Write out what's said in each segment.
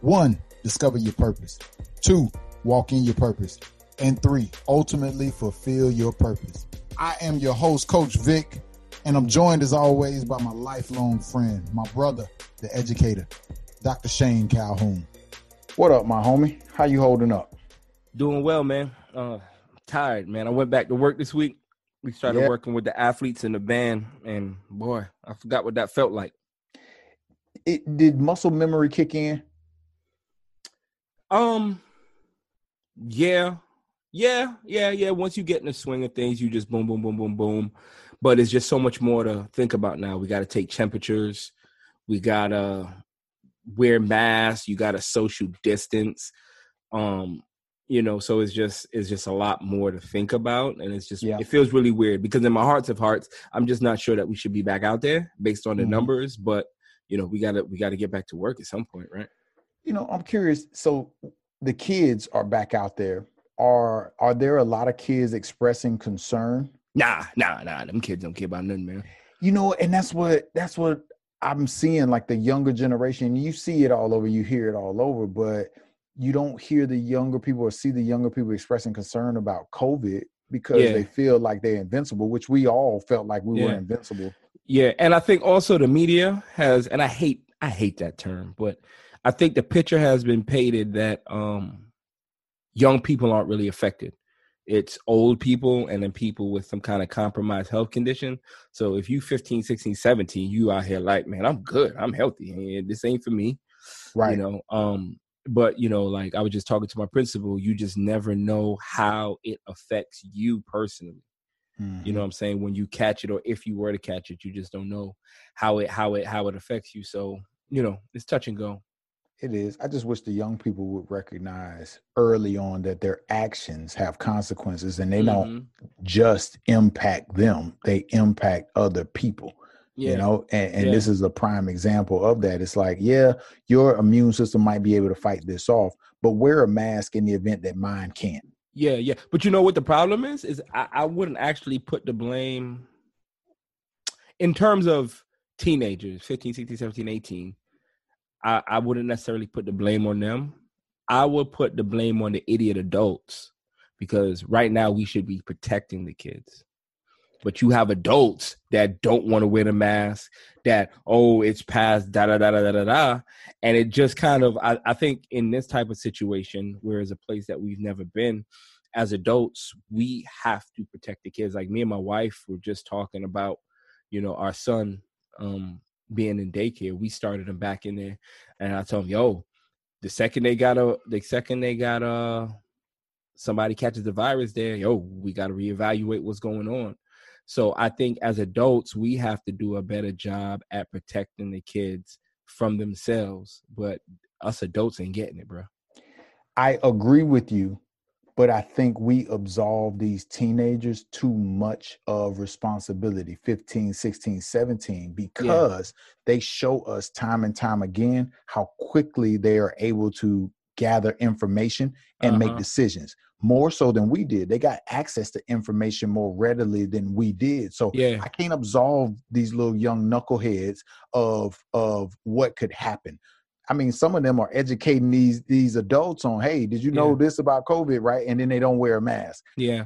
One, discover your purpose. Two, walk in your purpose. And three, ultimately fulfill your purpose. I am your host, Coach Vic, and I'm joined as always by my lifelong friend, my brother, the educator, Dr. Shane Calhoun. What up, my homie? How you holding up? Doing well, man. Uh, tired, man. I went back to work this week. We started Yeah. working with the athletes in the band, and boy, I forgot what that felt like. It did muscle memory kick in? Um, yeah, yeah, yeah, yeah. Once you get in the swing of things, you just boom, boom, boom, boom, boom. But it's just so much more to think about now. We got to take temperatures. We gotta wear masks. You got to social distance. Um, you know, so it's just it's just a lot more to think about, and it's just Yeah. it feels really weird because in my hearts of hearts, I'm just not sure that we should be back out there based on the Mhm. numbers. But you know, we gotta we gotta get back to work at some point, right? You know, I'm curious. So the kids are back out there. Are are there a lot of kids expressing concern? Nah, nah, nah. Them kids don't care about nothing, man. You know, and that's what that's what I'm seeing. Like the younger generation, you see it all over, you hear it all over, but you don't hear the younger people or see the younger people expressing concern about COVID because Yeah. they feel like they're invincible, which we all felt like we were invincible. Yeah, and I think also the media has, and I hate, I hate that term, but I think the picture has been painted that um, young people aren't really affected. It's old people and then people with some kind of compromised health condition. So if you 15, 16, 17, you out here like, man, I'm good, I'm healthy, and this ain't for me. Right. You know, um, but you know, like I was just talking to my principal, you just never know how it affects you personally you know what i'm saying when you catch it or if you were to catch it you just don't know how it how it how it affects you so you know it's touch and go It is. I just wish the young people would recognize early on that their actions have consequences and they don't Mhm. just impact them, they impact other people. yeah You know, and, and Yeah. this is a prime example of that. It's like, yeah, your immune system might be able to fight this off, but wear a mask in the event that mine can't. yeah yeah but you know what the problem is is i, I wouldn't actually put the blame in terms of teenagers 15 16 17 18 I, I wouldn't necessarily put the blame on them. I would put the blame on the idiot adults because right now we should be protecting the kids. But you have adults that don't want to wear the mask that oh it's past da da da da da da. And it just kind of I, I think in this type of situation where it's a place that we've never been as adults we have to protect the kids. Like me and my wife were just talking about you know our son um being in daycare we started them back in there and i told him yo the second they got a the second they got uh somebody catches the virus there yo we got to reevaluate what's going on so I think as adults, we have to do a better job at protecting the kids from themselves. But us adults ain't getting it, bro. I agree with you, but I think we absolve these teenagers too much of responsibility 15, 16, 17 because they show us time and time again how quickly they are able to gather information and make Uh-huh. decisions more so than we did. They got access to information more readily than we did. So Yeah, I can't absolve these little young knuckleheads of of what could happen. I mean, some of them are educating these these adults on, hey, did you know Yeah. this about COVID, right? And then they don't wear a mask. yeah.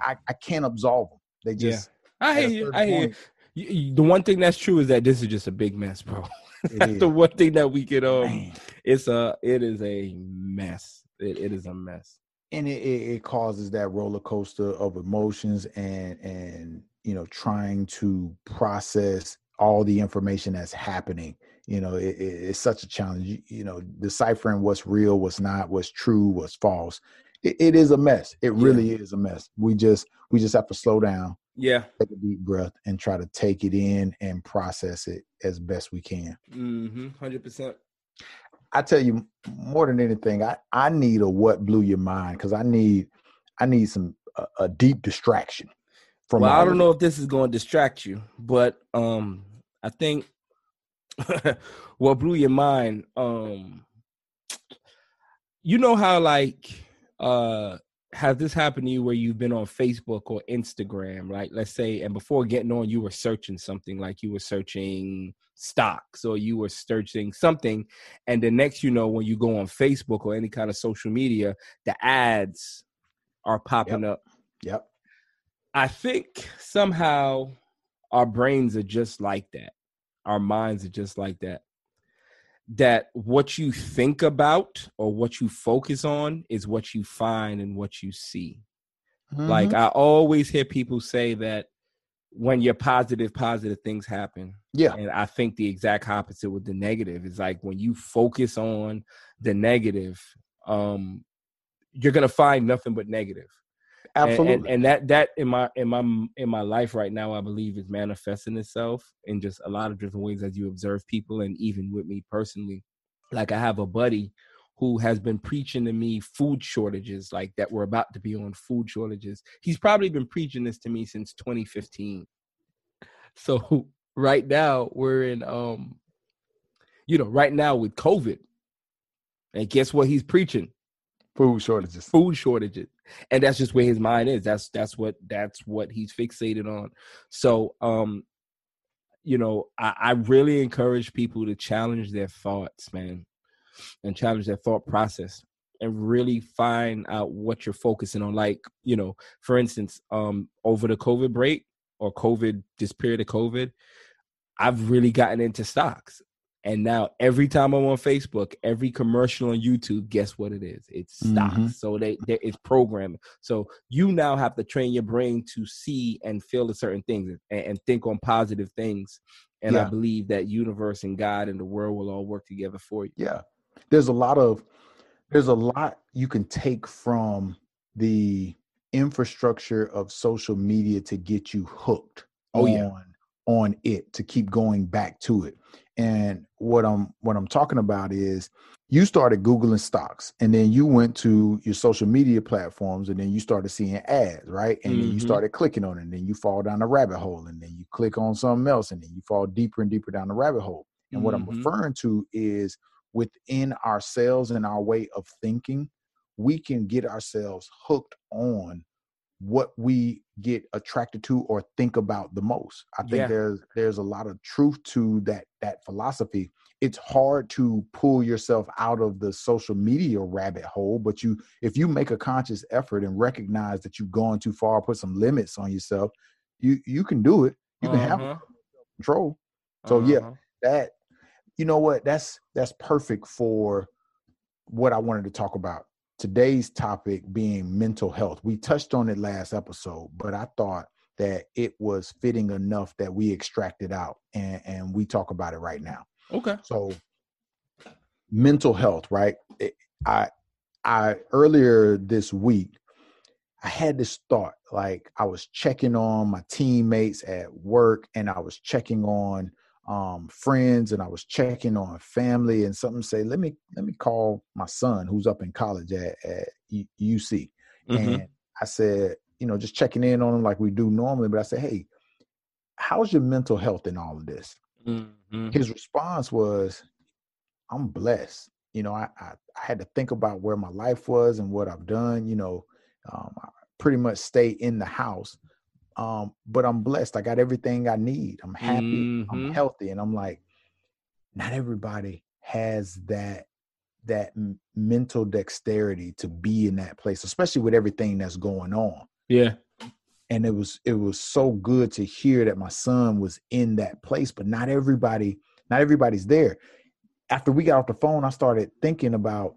I, I can't absolve them. They Yeah. just I at hear you. I hear you. You- you- The one thing that's true is that this is just a big mess, bro. That's is. the one thing that we could um. Man. It's a it is a mess. It, it is a mess. and it, it, it causes that roller coaster of emotions and and you know trying to process all the information that's happening you know it, it- it's such a challenge you, you know deciphering what's real what's not what's true what's false it, it is a mess it Yeah. really is a mess we just we just have to slow down Yeah. take a deep breath and try to take it in and process it as best we can Mm-hmm. Hundred percent. I tell you more than anything, I I need a what blew your mind because I need I need some a, a deep distraction from. Well, I don't know if this is going to distract you, but um, I think what blew your mind, um, you know how like uh has this happened to you where you've been on Facebook or Instagram, like let's say, and before getting on, you were searching something like you were searching stocks or you were searching something, and the next you know, when you go on Facebook or any kind of social media, the ads are popping up. Yep. I think somehow our brains are just like that. Our minds are just like that. That what you think about or what you focus on is what you find and what you see. Like Mhm. I always hear people say that when you're positive, positive things happen. yeah, And I think the exact opposite with the negative is like when you focus on the negative, um, you're gonna find nothing but negative. And- absolutely. And, and that that in my in my in my life right now, I believe is manifesting itself in just a lot of different ways as you observe people, and even with me personally. Like I have a buddy who has been preaching to me food shortages, like that we're about to be on food shortages. He's probably been preaching this to me since 2015. So right now we're in um, you know, right now with COVID, and guess what he's preaching? Food shortages. food shortages and that's just where his mind is. That's that's what that's what he's fixated on. So um you know i, I really encourage people to challenge their thoughts man and challenge their thought process and really find out what you're focusing on. Like you know for instance um over the covid break or covid this period of covid i've really gotten into stocks and now every time I'm on Facebook, every commercial on YouTube, guess what it is? It's stocks. Mhm. So they, they it's programming. So you now have to train your brain to see and feel the certain things and, and think on positive things. And I believe that universe and God and the world will all work together for you. Yeah. There's a lot of there's a lot you can take from the infrastructure of social media to get you hooked Oh, on yeah. on it to keep going back to it. And what I'm what I'm talking about is you started googling stocks and then you went to your social media platforms and then you started seeing ads, right? And then you Mhm. started clicking on it and then you fall down the rabbit hole and then you click on something else and then you fall deeper and deeper down the rabbit hole. And what I'm Mhm. referring to is within ourselves and our way of thinking, we can get ourselves hooked on what we get attracted to or think about the most. I think Yeah. there's there's a lot of truth to that that philosophy. It's hard to pull yourself out of the social media rabbit hole, but you if you make a conscious effort and recognize that you've gone too far, put some limits on yourself, you you can do it. You can have Uh-huh. control. So yeah, Uh-huh. that you know what that's that's perfect for what i wanted to talk about today's topic being mental health. We touched on it last episode but i thought that it was fitting enough that we extract it out and, and we talk about it right now. Okay. so mental health right? It- i i earlier this week i had this thought like i was checking on my teammates at work and i was checking on um friends and i was checking on family and something say let me let me call my son who's up in college at, at uc Mhm. and i said you know just checking in on him like we do normally but i said hey how's your mental health in all of this Mhm. his response was i'm blessed you know I, I i had to think about where my life was and what i've done you know um, i pretty much stay in the house um, but i'm blessed i got everything i need i'm happy i'm Mhm. healthy and i'm like not everybody has that that mental dexterity to be in that place especially with everything that's going on Yeah. and it was it was so good to hear that my son was in that place but not everybody not everybody's there after we got off the phone i started thinking about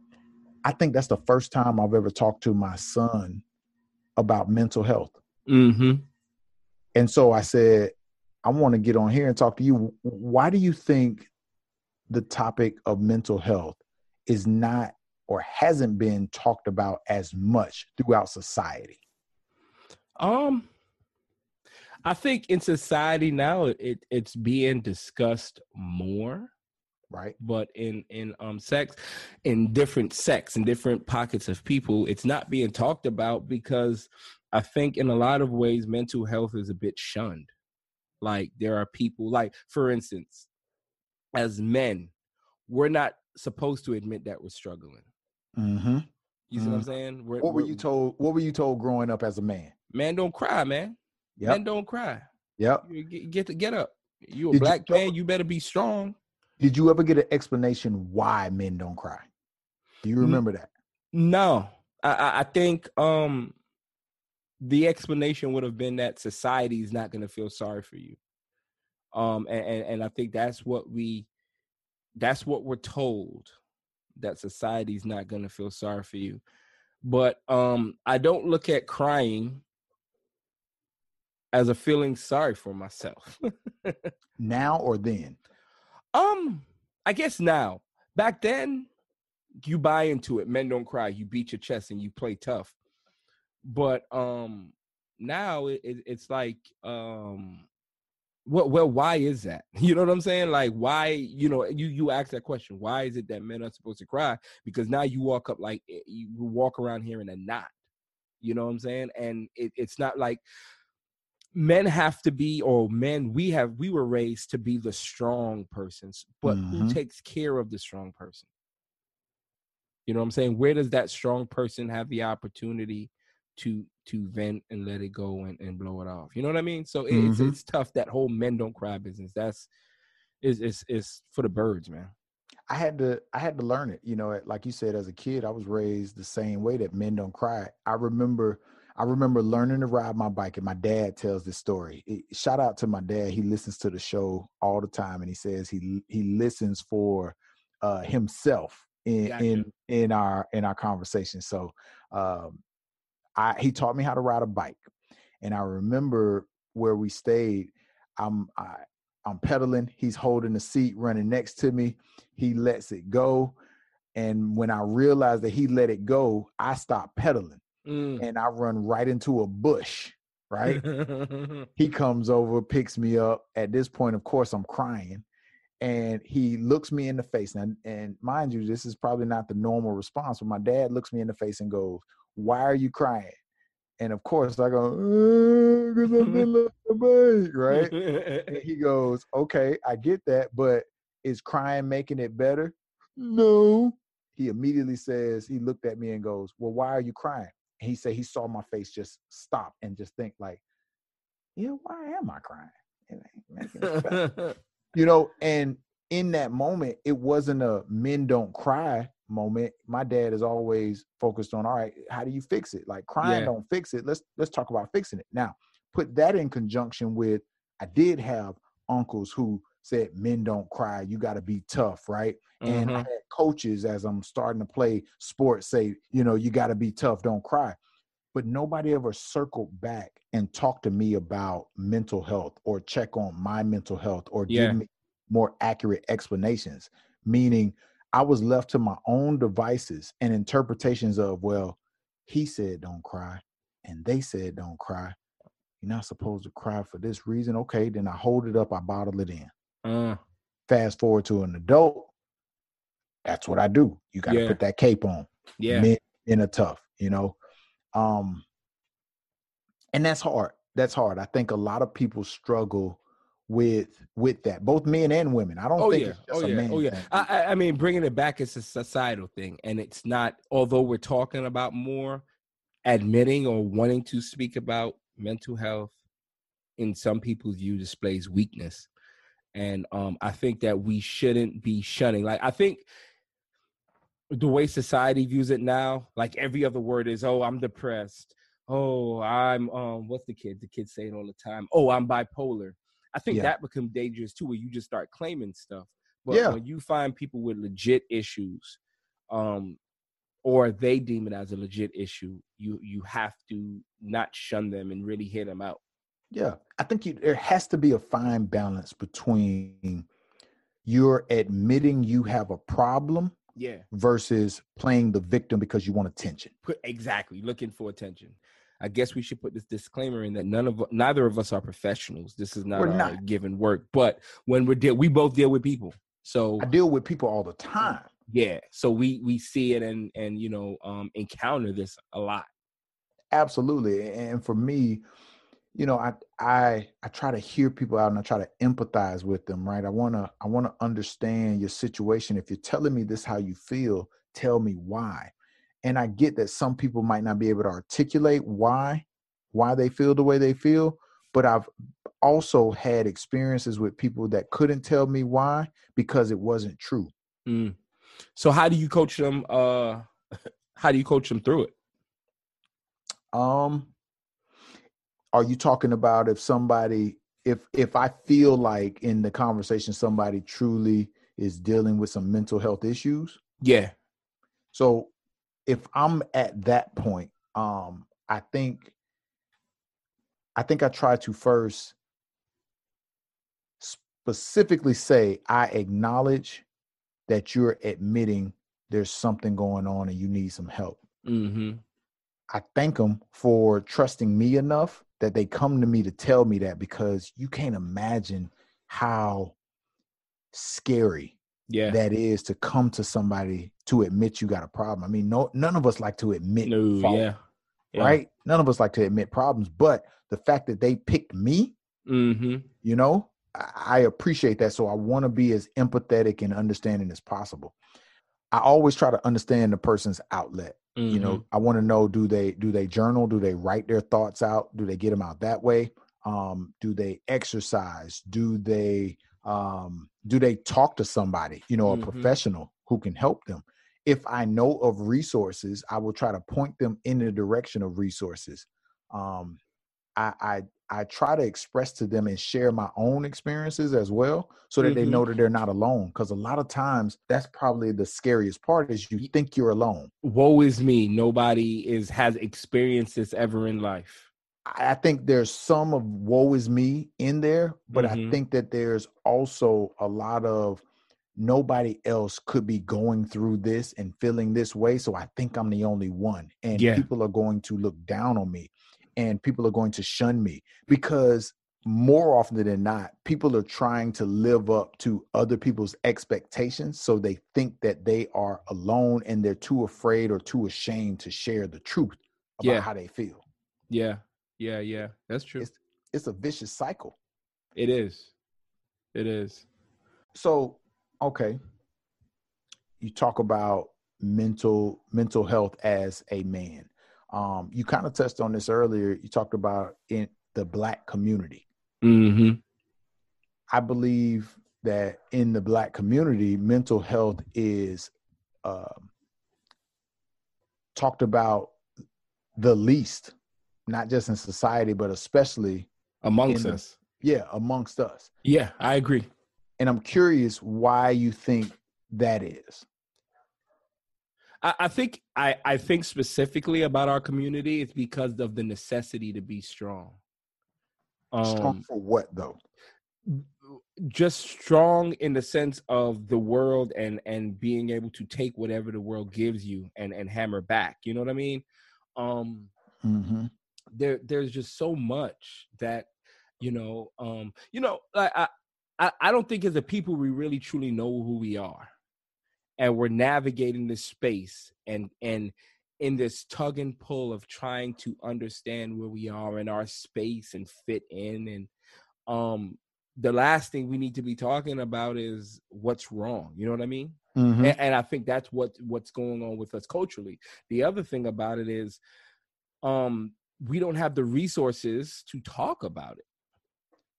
i think that's the first time i've ever talked to my son about mental health Mm-hmm. And so i said i want to get on here and talk to you why do you think the topic of mental health is not or hasn't been talked about as much throughout society Um, I think in society now it it's being discussed more. Right. but in in um sex in different sex in different pockets of people it's not being talked about because i think in a lot of ways mental health is a bit shunned like there are people like for instance as men we're not supposed to admit that we're struggling Mm-hmm. you see what i'm saying we're, What were we're- you told? What were you told growing up as a man? man don't cry man Yep. man don't cry Yep. You get get, to, get up you a Did black know- man you better be strong Did you ever get an explanation why men don't cry? Do you remember that? No, I, I I think um the explanation would have been that society is not going to feel sorry for you. Um, and, and and I think that's what we, that's what we're told, that society's not going to feel sorry for you. But um, I don't look at crying as a feeling sorry for myself. Now or then? Um, I guess now. Back then, you buy into it. Men don't cry. You beat your chest and you play tough. But um, now it, it, it's like um, well, well, why is that? You know what I'm saying? Like, why? You know, you you ask that question. Why is it that men are supposed to cry? Because now you walk up like eh, you walk around here in a knot. You know what I'm saying? And it, it's not like men have to be or men we have we were raised to be the strong persons but who Mhm. takes care of the strong person you know what i'm saying where does that strong person have the opportunity to to vent and let it go and, and blow it off you know what i mean so it, it's it's tough that whole men don't cry business that's is is is for the birds man I had to I had to learn it. You know, like you said, as a kid, I was raised the same way that men don't cry. I remember I remember learning to ride my bike, and my dad tells this story. It- shout out to my dad. He listens to the show all the time, and he says he he listens for uh, himself in Gotcha. in in our in our conversation. So um, I he taught me how to ride a bike, and I remember where we stayed. I'm I, I'm pedaling. He's holding the seat, running next to me. He lets it go, and when I realized that he let it go, I stopped pedaling Mm. and I run right into a bush. Right? he comes over, picks me up. At this point, of course, I'm crying. And he looks me in the face. And, and mind you, this is probably not the normal response, but my dad looks me in the face and goes, Why are you crying? And of course, I go, uh, Because I'm mm-hmm. in love with my right? And he goes, Okay, I get that, but is crying making it better? No. He immediately says, He looked at me and goes, Well, why are you crying? And he said he saw my face just stop and just think like, Yeah, why am I crying? It ain't making it you know, and in that moment, it wasn't a men don't cry moment. My dad is always focused on, all right, how do you fix it? Like crying Yeah. don't fix it. Let's let's talk about fixing it. Now, put that in conjunction with I did have uncles who said men don't cry, you got to be tough, right? And I Mhm. had coaches as I'm starting to play sports say, you know, you got to be tough, don't cry. But nobody ever circled back and talked to me about mental health or check on my mental health or Yeah. give me more accurate explanations. Meaning, I was left to my own devices and interpretations of, well, he said don't cry, and they said don't cry. You're not supposed to cry for this reason. Okay, then I hold it up, I bottle it in Uh, fast forward to an adult, that's what I do. You got to Yeah. put that cape on. yeah Men in a tough, you know. Um and that's hard. That's hard. I think a lot of people struggle with with that, both men and women. I don't oh think yeah. oh a yeah. man oh yeah. I i mean bringing it back is a societal thing and it's not although we're talking about more admitting or wanting to speak about mental health in some people's view displays weakness. And um i think that we shouldn't be shunning. Like i think the way society views it now like every other word is oh i'm depressed. Oh i'm um what's the kid? The kids say it all the time oh i'm bipolar i think Yeah. that becomes dangerous too where you just start claiming stuff but Yeah. when you find people with legit issues um or they deem it as a legit issue you you have to not shun them and really hear them out Yeah, I think you, there has to be a fine balance between you're admitting you have a problem yeah versus playing the victim because you want attention. exactly looking for attention i guess we should put this disclaimer in that none of neither of us are professionals this is not not. given work but when we're deal we both deal with people So I deal with people all the time. yeah, so we we see it and and you know um encounter this a lot. Absolutely. And for me, you know, I I I try to hear people out and I try to empathize with them, right? I wanna I wanna understand your situation. If you're telling me this how you feel, tell me why. And I get that some people might not be able to articulate why why they feel the way they feel, but I've also had experiences with people that couldn't tell me why because it wasn't true. Mm. So how do you coach them? Uh, how do you coach them through it? Um, are you talking about if somebody, if if I feel like in the conversation somebody truly is dealing with some mental health issues? Yeah. So if I'm at that point, um, I think I think I try to first specifically say I acknowledge that you're admitting there's something going on and you need some help. Mm-hmm. I thank them for trusting me enough that they come to me to tell me that because you can't imagine how scary Yeah. that is to come to somebody to admit you got a problem. I mean, no, none of us like to admit no. fault, Yeah. yeah. right? None of us like to admit problems, but the fact that they picked me, Mm-hmm. you know, I, I appreciate that. So I want to be as empathetic and understanding as possible. I always try to understand the person's outlet. You know, I want to know do they do they journal? Do they write their thoughts out? Do they get them out that way? Um, do they exercise? Do they um, do they talk to somebody? You know, a Mhm. professional who can help them. If I know of resources, I will try to point them in the direction of resources. Um, I, I I try to express to them and share my own experiences as well, so that they Mhm. know that they're not alone. Because a lot of times, that's probably the scariest part is you think you're alone. Woe is me. Nobody is has experienced this ever in life. I I think there's some of woe is me in there, but I Mhm. think that there's also a lot of nobody else could be going through this and feeling this way. So I think I'm the only one. And Yeah. people are going to look down on me and people are going to shun me because more often than not, people are trying to live up to other people's expectations. So they think that they are alone and they're too afraid or too ashamed to share the truth about Yeah. how they feel. Yeah. Yeah. Yeah. That's true. It's- It's a vicious cycle. It is. It is. so okay you talk about mental mental health as a man um you kind of touched on this earlier you talked about in the black community Mm-hmm. i believe that in the black community mental health is um talked about the least not just in society but especially Amongst the- us. yeah amongst us Yeah, I agree. and i'm curious why you think that is I, I think I, I think specifically about our community it's because of the necessity to be strong. strong Um, for what though just strong in the sense of the world and and being able to take whatever the world gives you and and hammer back. You know what I mean? Um, mm-hmm. There there's just so much that you know um you know like I, I i don't think as a people we really truly know who we are and we're navigating this space and and in this tug and pull of trying to understand where we are in our space and fit in and um the last thing we need to be talking about is what's wrong you know what i mean Mm-hmm. and, and I think that's what what's going on with us culturally. The other thing about it is, um, we don't have the resources to talk about it.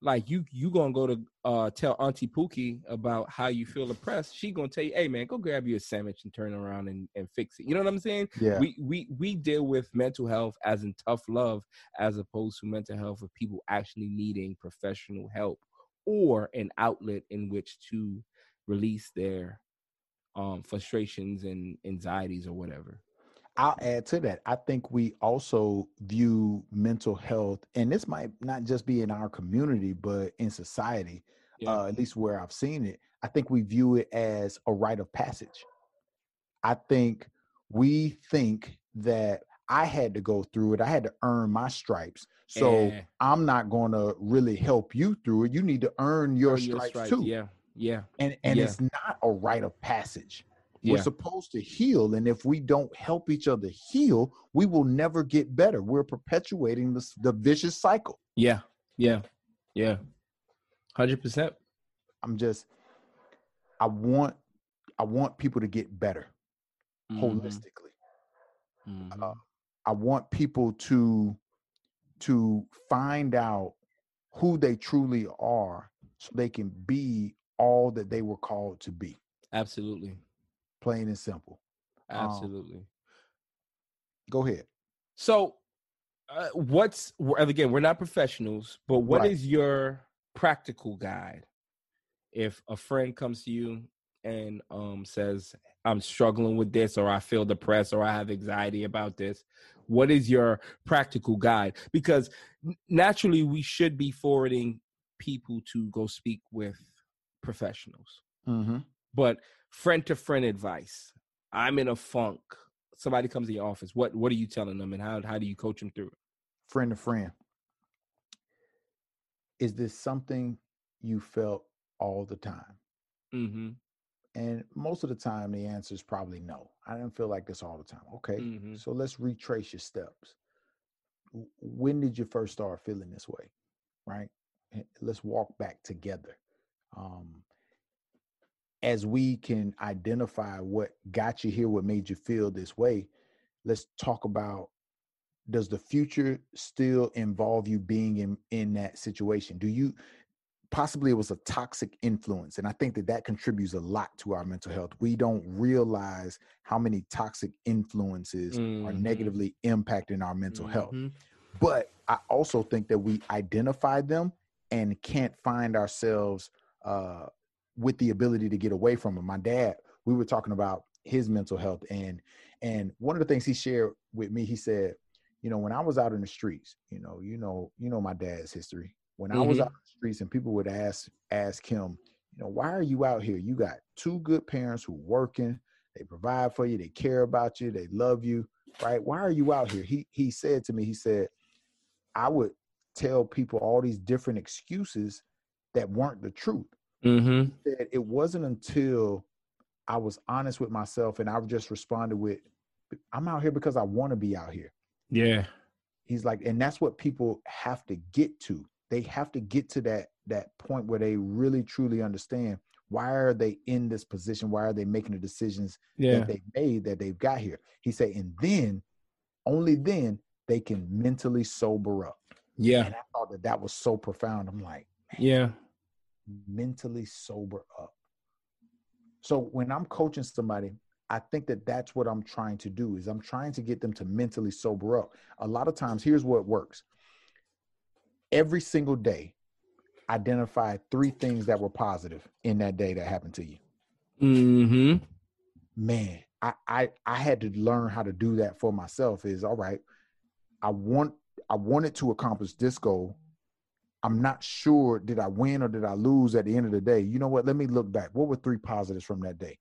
Like you, you gonna go to uh, tell Auntie Pookie about how you feel oppressed. She gonna tell you, "Hey man, go grab you a sandwich and turn around and, and fix it." You know what I'm saying? Yeah. We we we deal with mental health as in tough love, as opposed to mental health of people actually needing professional help or an outlet in which to release their um frustrations and anxieties or whatever I'll add to that. I think we also view mental health, and this might not just be in our community, but in society, Yeah. uh, at least where I've seen it. I think we view it as a rite of passage. I think we think that I had to go through it. I had to earn my stripes. So Eh. I'm not going to really help you through it. You need to earn your Earn your stripes, stripes, too. yeah Yeah. And and Yeah. it's not a rite of passage. We're Yeah. supposed to heal, and if we don't help each other heal, we will never get better. We're perpetuating this, the vicious cycle. Yeah. Yeah. Yeah. Hundred percent. I'm just, I want, I want people to get better Mm-hmm. holistically. Uh, I want people to, to find out who they truly are, so they can be all that they were called to be. Absolutely. Plain and simple. Um, Absolutely. Go ahead. So, uh, what's again? We're not professionals, but what is Right. your practical guide if a friend comes to you and um, says, "I'm struggling with this," or "I feel depressed," or "I have anxiety about this"? What is your practical guide? Because naturally, we should be forwarding people to go speak with professionals Mm-hmm. But friend to friend advice. I'm in a funk. Somebody comes to your office. What what are you telling them, and how how do you coach them through it? friend to friend. Is this something you felt all the time? Mm-hmm. And most of the time, the answer is probably no. I didn't feel like this all the time. Okay, Mhm. so let's retrace your steps. When did you first start feeling this way? Right? Let's walk back together. Um, as we can identify what got you here, what made you feel this way, let's talk about does the future still involve you being in in that situation do you possibly it was a toxic influence and i think that that contributes a lot to our mental health we don't realize how many toxic influences are Mhm. negatively impacting our mental health Mhm. but I also think that we identify them and can't find ourselves uh, with the ability to get away from him. My dad, we were talking about his mental health, and and one of the things he shared with me, he said, you know, when I was out in the streets, you know, you know, you know my dad's history. When I was Mhm. out in the streets, and people would ask ask him, you know, why are you out here? You got two good parents who working, they provide for you, they care about you, they love you, right? Why are you out here? He he said to me, he said, I would tell people all these different excuses that weren't the truth. Mhm. That it wasn't until I was honest with myself and I just responded with, I'm out here because I want to be out here. Yeah. He's like, and that's what people have to get to. They have to get to that that point where they really truly understand why are they in this position? Why are they making the decisions Yeah. that they made that they've got here? He said, and then only then they can mentally sober up. Yeah. And I thought that that was so profound. I'm like, Yeah. Mentally sober up. So when I'm coaching somebody, I think that that's what I'm trying to do is I'm trying to get them to mentally sober up. A lot of times here's what works. Every single day identify three things that were positive in that day that happened to you. Mm-hmm. Man, I I I had to learn how to do that for myself is all right. I want I wanted to accomplish this goal. I'm not sure did I win or did I lose at the end of the day. You know what? Let me look back. What were three positives from that day?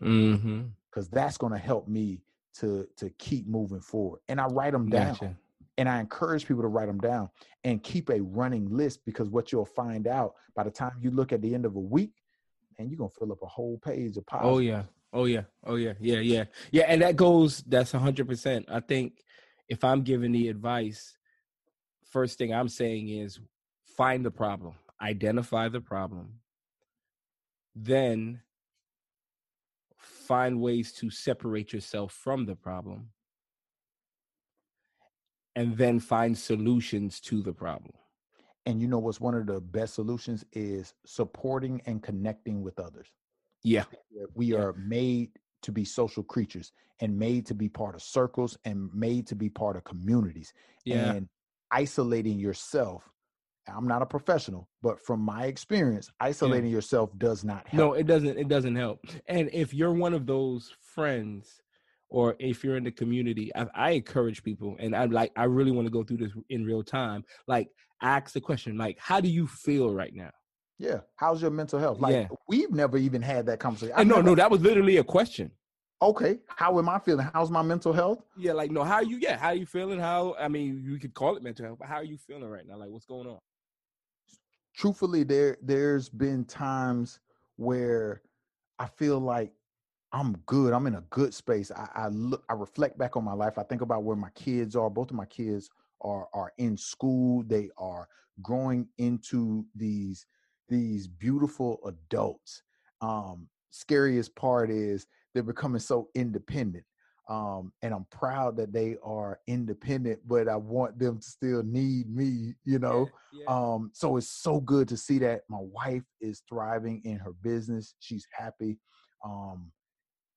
Mm-hmm. Because that's going to help me to to keep moving forward. And I write them down. Gotcha. And I encourage people to write them down and keep a running list because what you'll find out by the time you look at the end of a week, and you're gonna fill up a whole page of positive. Oh yeah. Oh yeah. Oh yeah. Yeah. Yeah. Yeah. And that goes. That's a hundred percent. I think if I'm giving the advice, first thing I'm saying is find the problem, identify the problem, then find ways to separate yourself from the problem, and then find solutions to the problem. And you know what's one of the best solutions is supporting and connecting with others. Yeah. We Yeah. are made to be social creatures and made to be part of circles and made to be part of communities. Yeah. And isolating yourself, I'm not a professional, but from my experience, isolating yourself does not help. No, it doesn't. It doesn't help. And if you're one of those friends, or if you're in the community, I, I encourage people, and I like. I really want to go through this in real time. Like, ask the question, like, how do you feel right now? Yeah. How's your mental health? Like Yeah. we've never even had that conversation. I've no, never- no, that was literally a question. Okay. How am I feeling? How's my mental health? Yeah, like, no, how are you? Yeah, how are you feeling? How? I mean, you could call it mental health, but how are you feeling right now? Like, what's going on? truthfully, there there's been times where I feel like I'm good. I'm in a good space. I, I look, I reflect back on my life. I think about where my kids are. Both of my kids are are in school. They are growing into these these beautiful adults. Um, scariest part is they're becoming so independent. Um, and I'm proud that they are independent, but I want them to still need me, you know. Yeah, Um, so it's so good to see that my wife is thriving in her business. She's happy. Um,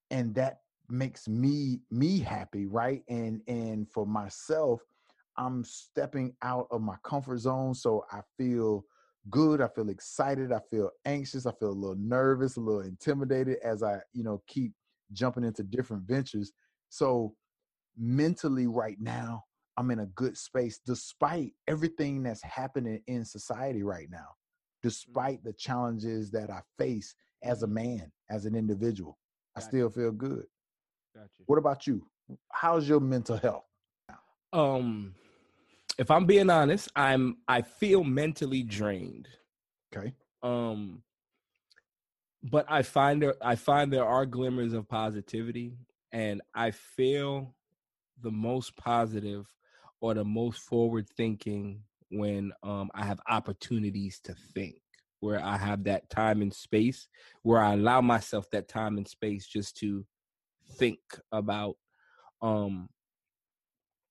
and that makes me me happy, right? And and for myself, I'm stepping out of my comfort zone. So I feel good. I feel excited. I feel anxious. I feel a little nervous, a little intimidated as I, you know, keep jumping into different ventures. So mentally right now, I'm in a good space despite everything that's happening in society right now, despite the challenges that I face as a man, as an individual. I still feel good. Gotcha. What about you? How's your mental health? Um, if I'm being honest, I'm I feel mentally drained. Okay. Um, but I find there I find there are glimmers of positivity, and I feel the most positive or the most forward thinking when um I have opportunities to think, where I have that time and space, where I allow myself that time and space just to think about um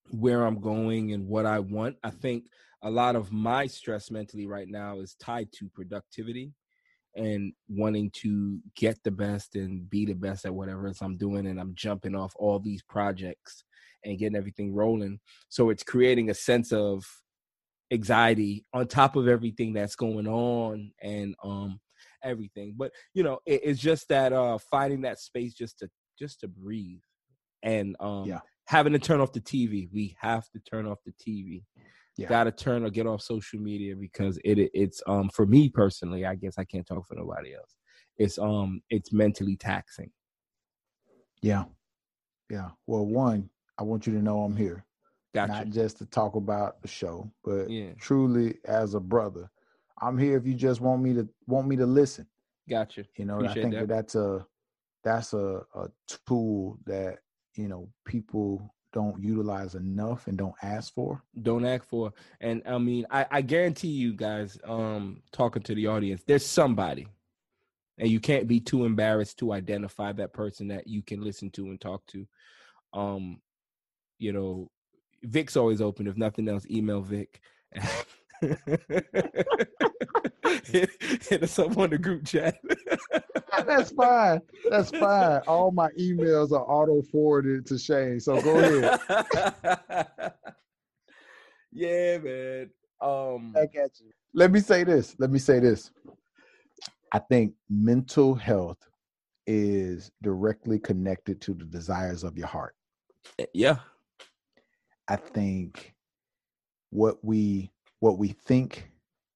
where I'm going and what I want. I think a lot of my stress mentally right now is tied to productivity and wanting to get the best and be the best at whatever it is I'm doing. And I'm jumping off all these projects and getting everything rolling. So it's creating a sense of anxiety on top of everything that's going on and um everything. But you know, it, it's just that uh finding that space just to just to breathe and um Yeah. having to turn off the TV. We have to turn off the TV. Yeah. Got to turn or get off social media because it it- it's um for me personally. I guess I can't talk for nobody else. It's um it's mentally taxing. Yeah. Yeah. Well, one, I want you to know I'm here. Gotcha. Not just to talk about the show, but Yeah. truly as a brother. I'm here if you just want me to want me to listen. Gotcha. You know, I think that. that. that's a that's a, a tool that, you know, people don't utilize enough and don't ask for. Don't act for. And I mean, I, I guarantee you guys, um, talking to the audience, there's somebody. And you can't be too embarrassed to identify that person that you can listen to and talk to. Um, you know, Vic's always open. If nothing else, email Vic. hit, hit us up on the group chat. That's fine. That's fine. All my emails are auto forwarded to Shane. So go ahead. yeah, man. Um, back at you. Let me say this. Let me say this. I think mental health is directly connected to the desires of your heart. yeah, I think what we what we think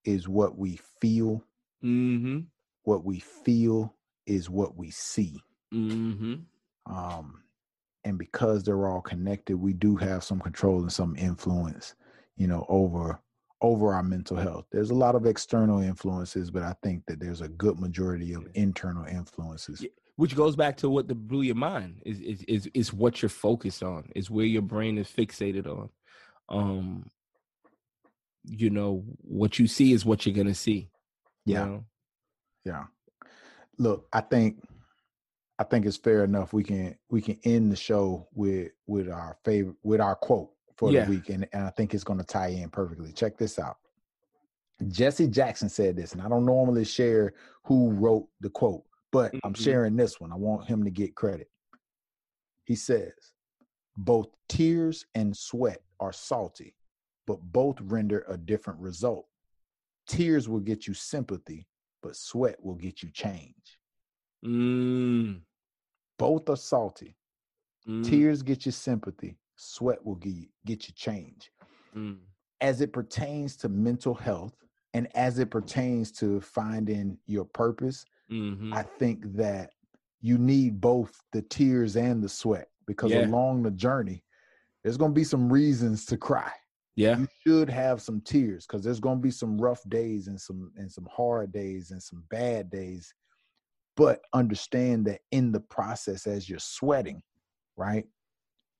is what we feel. mm-hmm, What we feel is what we see. mm-hmm. Um, and because they're all connected, we do have some control and some influence, you know, over over our mental health. There's a lot of external influences, but I think that there's a good majority of internal influences. Yeah. Which goes back to what the blew your mind is is is is what you're focused on, is where your brain is fixated on. Um, you know, what you see is what you're gonna see. Yeah. know? Yeah. Look, I think I think it's fair enough. We can we can end the show with with our favorite with our quote for Yeah. the week, and, and I think it's to tie in perfectly. Check this out. Jesse Jackson said this, and I don't normally share who wrote the quote, but I'm Mhm. sharing this one. I want him to get credit. He says, "Both tears and sweat are salty, but both render a different result. Tears will get you sympathy, but sweat will get you change. Mm, Both are salty. mm, Tears get you sympathy, sweat will get you, get you change. mm. As it pertains to mental health and as it pertains to finding your purpose, Mhm. I think that you need both the tears and the sweat because Yeah. along the journey, there's going to be some reasons to cry. Yeah. You should have some tears because there's gonna be some rough days and some and some hard days and some bad days. But understand that in the process, as you're sweating, right?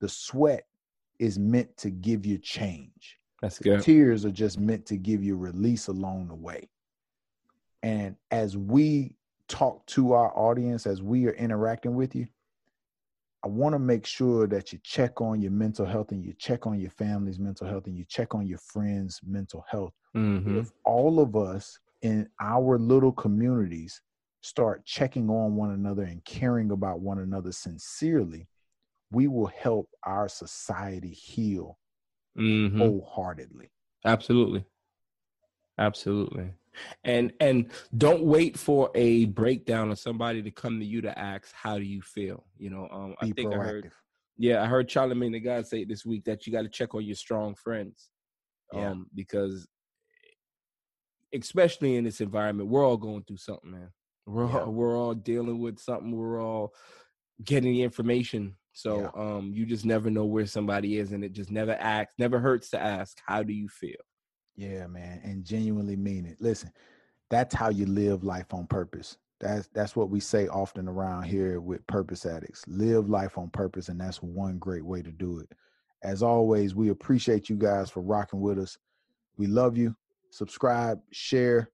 The sweat is meant to give you change. That's good. Tears are just meant to give you release along the way. And as we talk to our audience, as we are interacting with you, I want to make sure that you check on your mental health and you check on your family's mental health and you check on your friends' mental health. Mhm. If all of us in our little communities start checking on one another and caring about one another sincerely, we will help our society heal Mhm. wholeheartedly. Absolutely. Absolutely. And and don't wait for a breakdown or somebody to come to you to ask how do you feel. You know, um I think I heard yeah, I heard Charlemagne the God say this week that you got to check on your strong friends. Yeah. Um, because especially in this environment, we're all going through something, man. We're Yeah. all, we're all dealing with something. We're all getting the information. So Yeah. um, you just never know where somebody is, and it just never acts, never hurts to ask, "How do you feel?" Yeah, man, and genuinely mean it. Listen, that's how you live life on purpose. That's that's what we say often around here with purpose addicts. Live life on purpose, and that's one great way to do it. As always, we appreciate you guys for rocking with us. We love you. Subscribe, share.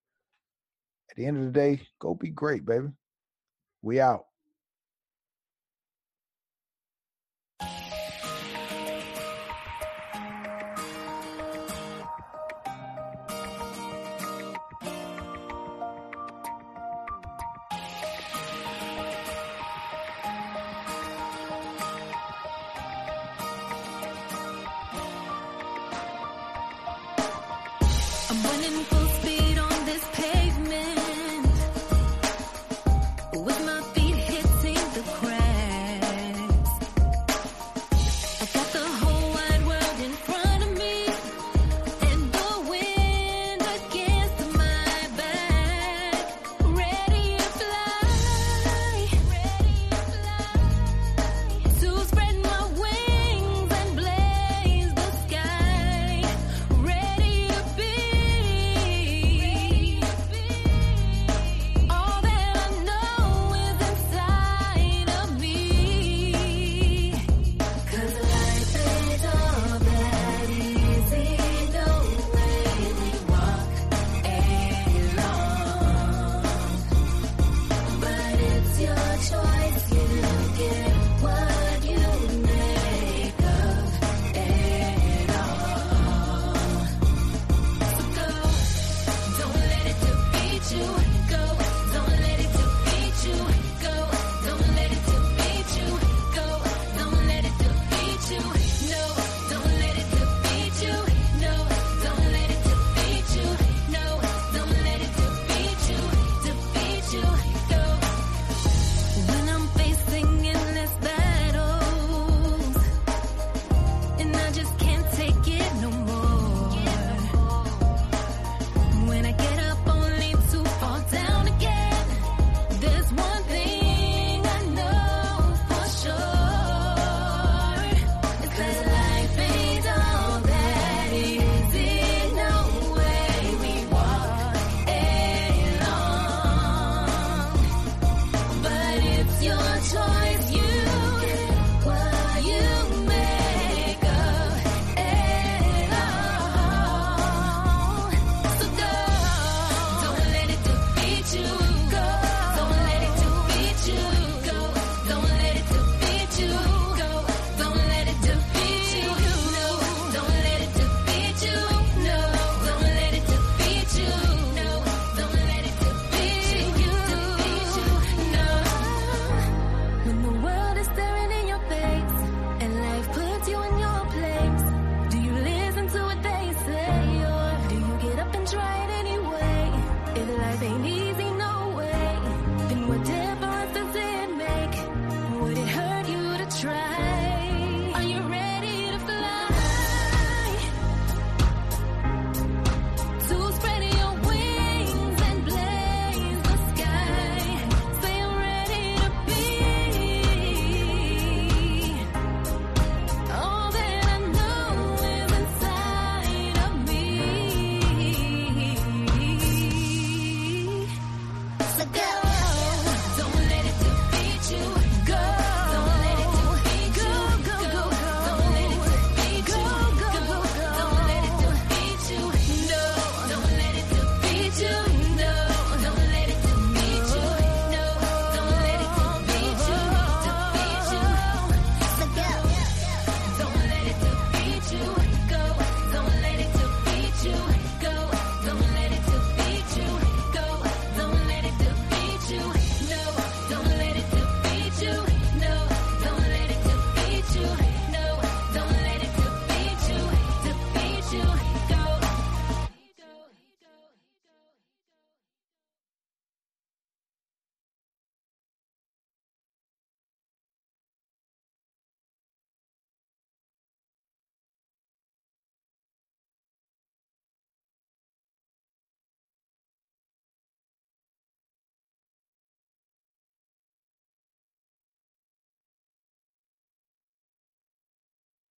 At the end of the day, go be great, baby. We out. Running full speed.